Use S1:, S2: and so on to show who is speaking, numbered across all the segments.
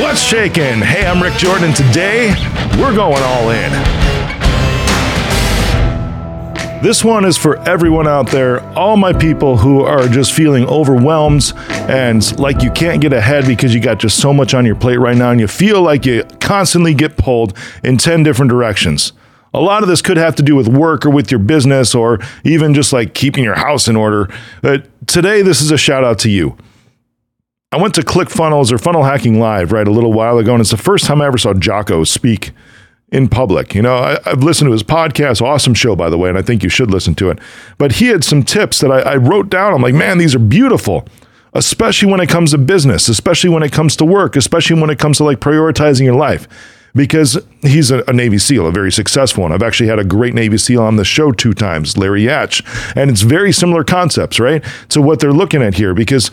S1: What's shaking? Hey, I'm Rick Jordan. Today, we're going all in. This one is for everyone out there, all my people who are just feeling overwhelmed and like you can't get ahead because you got just so much on your plate right now and you feel like you constantly get pulled in 10 different directions. A lot of this could have to do with work or with your business or even just like keeping your house in order. But today, this is a shout out to you. I went to ClickFunnels or Funnel Hacking Live, right, a little while ago, and it's the first time I ever saw Jocko speak in public. You know, I, have listened to his podcast, awesome show, by the way, and I think you should listen to it. But he had some tips that I, I wrote down. I'm like, man, these are beautiful, especially when it comes to business, especially when it comes to work, especially when it comes to like prioritizing your life. Because he's a, a Navy SEAL, a very successful one. I've actually had a great Navy SEAL on the show two times, Larry Yatch. And it's very similar concepts, right? To what they're looking at here. Because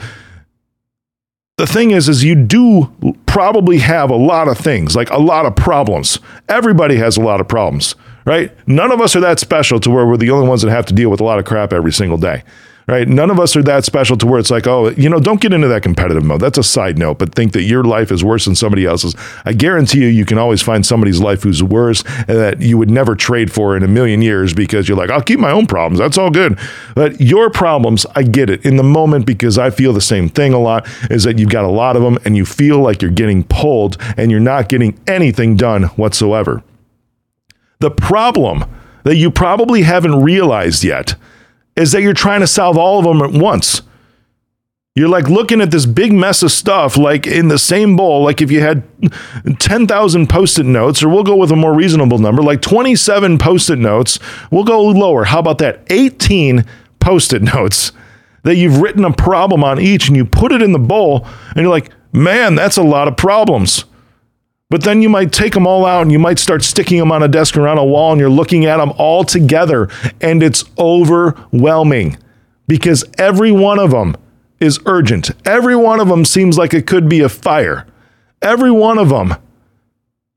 S1: the thing is is you do probably have a lot of things like a lot of problems. Everybody has a lot of problems right? None of us are that special to where we're the only ones that have to deal with a lot of crap every single day right? None of us are that special to where it's like, oh, you know, don't get into that competitive mode. That's a side note, but think that your life is worse than somebody else's. I guarantee you, you can always find somebody's life who's worse and that you would never trade for in a million years because you're like, I'll keep my own problems. That's all good. But your problems, I get it in the moment because I feel the same thing a lot is that you've got a lot of them and you feel like you're getting pulled and you're not getting anything done whatsoever. The problem that you probably haven't realized yet is that you're trying to solve all of them at once. You're like looking at this big mess of stuff, like in the same bowl. Like if you had 10,000 post it notes, or we'll go with a more reasonable number, like 27 post it notes, we'll go lower. How about that? 18 post it notes that you've written a problem on each and you put it in the bowl, and you're like, man, that's a lot of problems. But then you might take them all out and you might start sticking them on a desk or on a wall and you're looking at them all together and it's overwhelming because every one of them is urgent. Every one of them seems like it could be a fire. Every one of them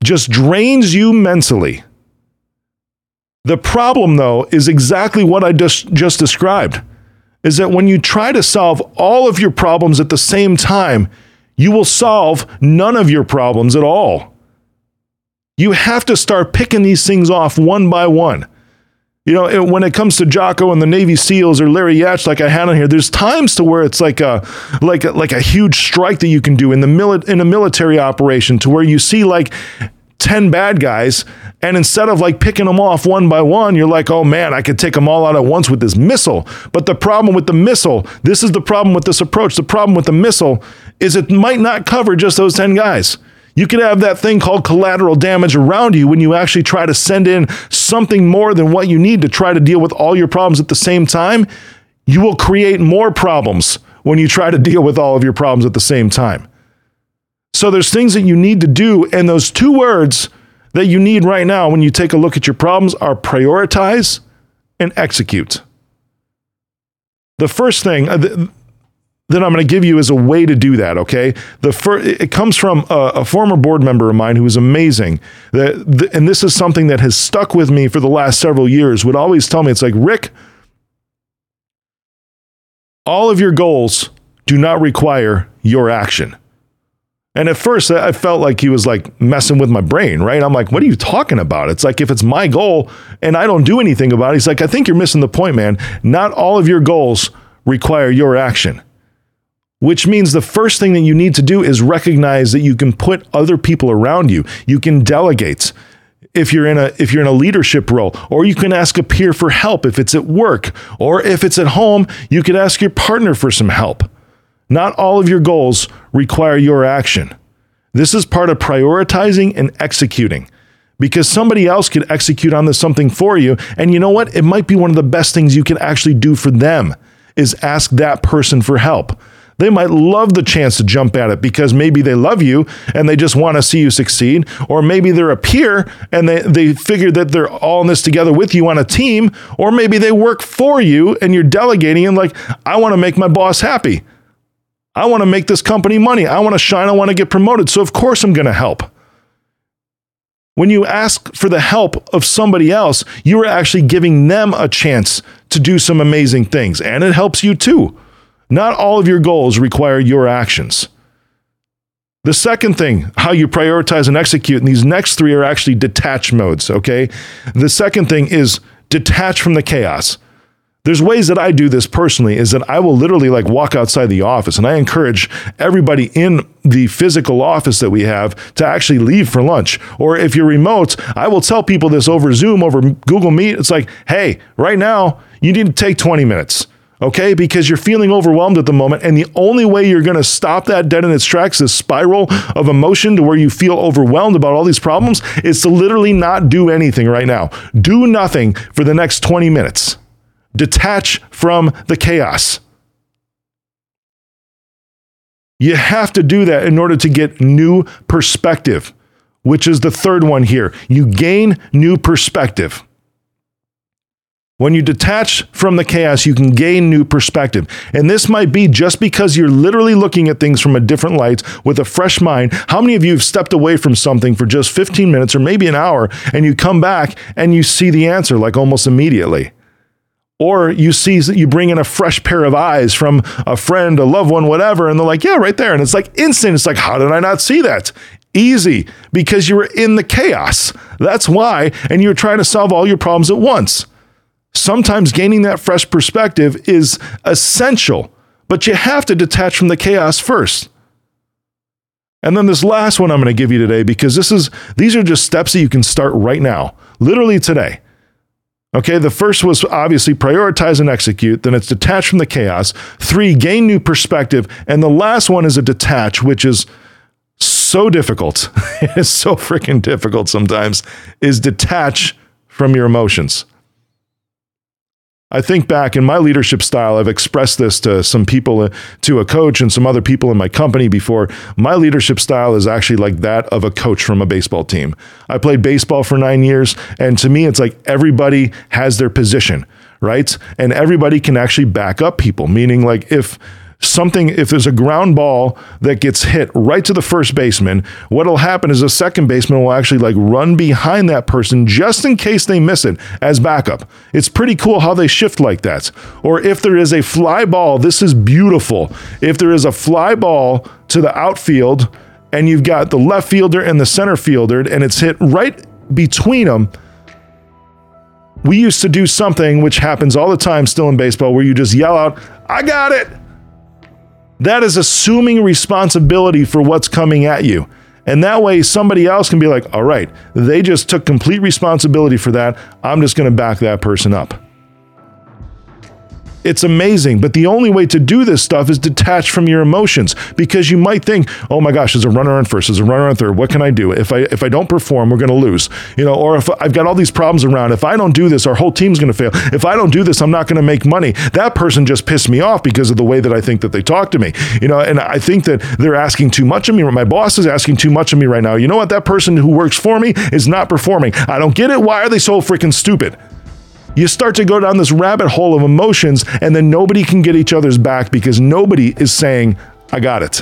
S1: just drains you mentally. The problem, though, is exactly what I just, just described is that when you try to solve all of your problems at the same time, you will solve none of your problems at all. You have to start picking these things off one by one. You know, when it comes to Jocko and the Navy SEALs or Larry Yatch, like I had on here, there's times to where it's like a like a, like a huge strike that you can do in the mili- in a military operation, to where you see like 10 bad guys and instead of like picking them off one by one you're like oh man i could take them all out at once with this missile but the problem with the missile this is the problem with this approach the problem with the missile is it might not cover just those 10 guys. You could have that thing called collateral damage around you when you actually try to send in something more than what you need to try to deal with all your problems at the same time. You will create more problems when you try to deal with all of your problems at the same time. So there's things that you need to do, and those two words that you need right now when you take a look at your problems are prioritize and execute. The first thing uh, that I'm going to give you is a way to do that. Okay, the first it comes from a, a former board member of mine who is amazing. That and this is something that has stuck with me for the last several years. Would always tell me it's like Rick, all of your goals do not require your action. And at first, I felt like he was like messing with my brain, right? I'm like, what are you talking about? It's like if it's my goal and I don't do anything about it, he's like, I think you're missing the point, man. Not all of your goals require your action, which means the first thing that you need to do is recognize that you can put other people around you. You can delegate if you're in a if you're in a leadership role or you can ask a peer for help if it's at work or if it's at home you could ask your partner for some help not all of your goals require your action. This is part of prioritizing and executing because somebody else could execute on this something for you. And you know what? It might be one of the best things you can actually do for them is ask that person for help. They might love the chance to jump at it because maybe they love you and they just want to see you succeed. Or maybe they're a peer and they, they figure that they're all in this together with you on a team. Or maybe they work for you and you're delegating and like, I want to make my boss happy. I want to make this company money. I want to shine. I want to get promoted. So, of course, I'm going to help. When you ask for the help of somebody else, you are actually giving them a chance to do some amazing things, and it helps you too. Not all of your goals require your actions. The second thing, how you prioritize and execute, and these next three are actually detach modes, okay? The second thing is detach from the chaos. There's ways that I do this personally is that I will literally like walk outside the office and I encourage everybody in the physical office that we have to actually leave for lunch. Or if you're remote, I will tell people this over Zoom, over Google Meet. It's like, hey, right now, you need to take 20 minutes okay? Because you're feeling overwhelmed at the moment. And the only way you're going to stop that dead in its tracks, this spiral of emotion to where you feel overwhelmed about all these problems, is to literally not do anything right now. Do nothing for the next 20 minutes. Detach from the chaos. You have to do that in order to get new perspective, which is the third one here. You gain new perspective. When you detach from the chaos, you can gain new perspective. And this might be just because you're literally looking at things from a different light with a fresh mind. How many of you have stepped away from something for just 15 minutes or maybe an hour and you come back and you see the answer like almost immediately? Or you see, that you bring in a fresh pair of eyes from a friend, a loved one, whatever, and they're like, yeah, right there. And it's like instant. It's like, how did I not see that? Easy, because you were in the chaos. That's why. And you're trying to solve all your problems at once. Sometimes gaining that fresh perspective is essential, but you have to detach from the chaos first. And then this last one I'm going to give you today because this is these are just steps that you can start right now, literally today. Okay, the first was obviously prioritize and execute, then it's detach from the chaos. 3 gain new perspective, and the last one is a detach, which is so difficult. it's so freaking difficult sometimes is detach from your emotions. I think back in my leadership style, I've expressed this to some people, uh, to a coach and some other people in my company before. My leadership style is actually like that of a coach from a baseball team. I played baseball for nine years, and to me, it's like everybody has their position, right? And everybody can actually back up people, meaning like if something, if there's a ground ball that gets hit right to the first baseman, what'll happen is a second baseman will actually like run behind that person just in case they miss it as backup. It's pretty cool how they shift like that. Or if there is a fly ball, this is beautiful. If there is a fly ball to the outfield and you've got the left fielder and the center fielder and it's hit right between them, we used to do something which happens all the time still in baseball where you just yell out, I got it. That is assuming responsibility for what's coming at you. And that way, somebody else can be like, all right, they just took complete responsibility for that. I'm just going to back that person up. It's amazing. But the only way to do this stuff is detach from your emotions because you might think, oh my gosh, there's a runner on first, there's a runner on third. What can I do? If I if I don't perform, we're gonna lose. You know, or if I've got all these problems around, if I don't do this, our whole team's gonna fail. If I don't do this, I'm not gonna make money. That person just pissed me off because of the way that I think that they talk to me. You know, and I think that they're asking too much of me. My boss is asking too much of me right now. You know what? That person who works for me is not performing. I don't get it. Why are they so freaking stupid? You start to go down this rabbit hole of emotions, and then nobody can get each other's back because nobody is saying, I got it.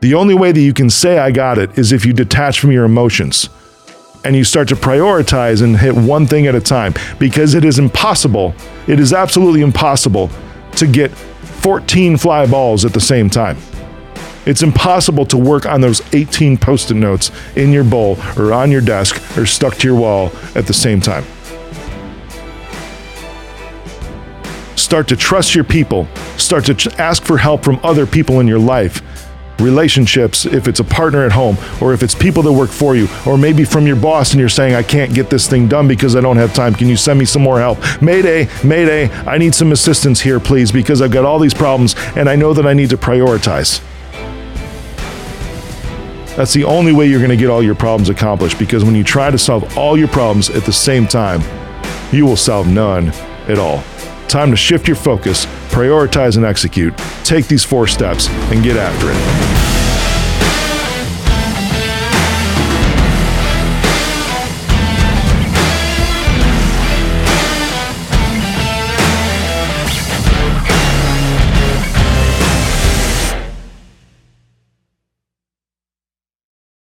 S1: The only way that you can say, I got it, is if you detach from your emotions and you start to prioritize and hit one thing at a time because it is impossible, it is absolutely impossible to get 14 fly balls at the same time. It's impossible to work on those 18 post it notes in your bowl or on your desk or stuck to your wall at the same time. Start to trust your people. Start to ask for help from other people in your life. Relationships, if it's a partner at home, or if it's people that work for you, or maybe from your boss and you're saying, I can't get this thing done because I don't have time. Can you send me some more help? Mayday, Mayday, I need some assistance here, please, because I've got all these problems and I know that I need to prioritize. That's the only way you're going to get all your problems accomplished because when you try to solve all your problems at the same time, you will solve none at all. Time to shift your focus, prioritize, and execute. Take these four steps and get after it.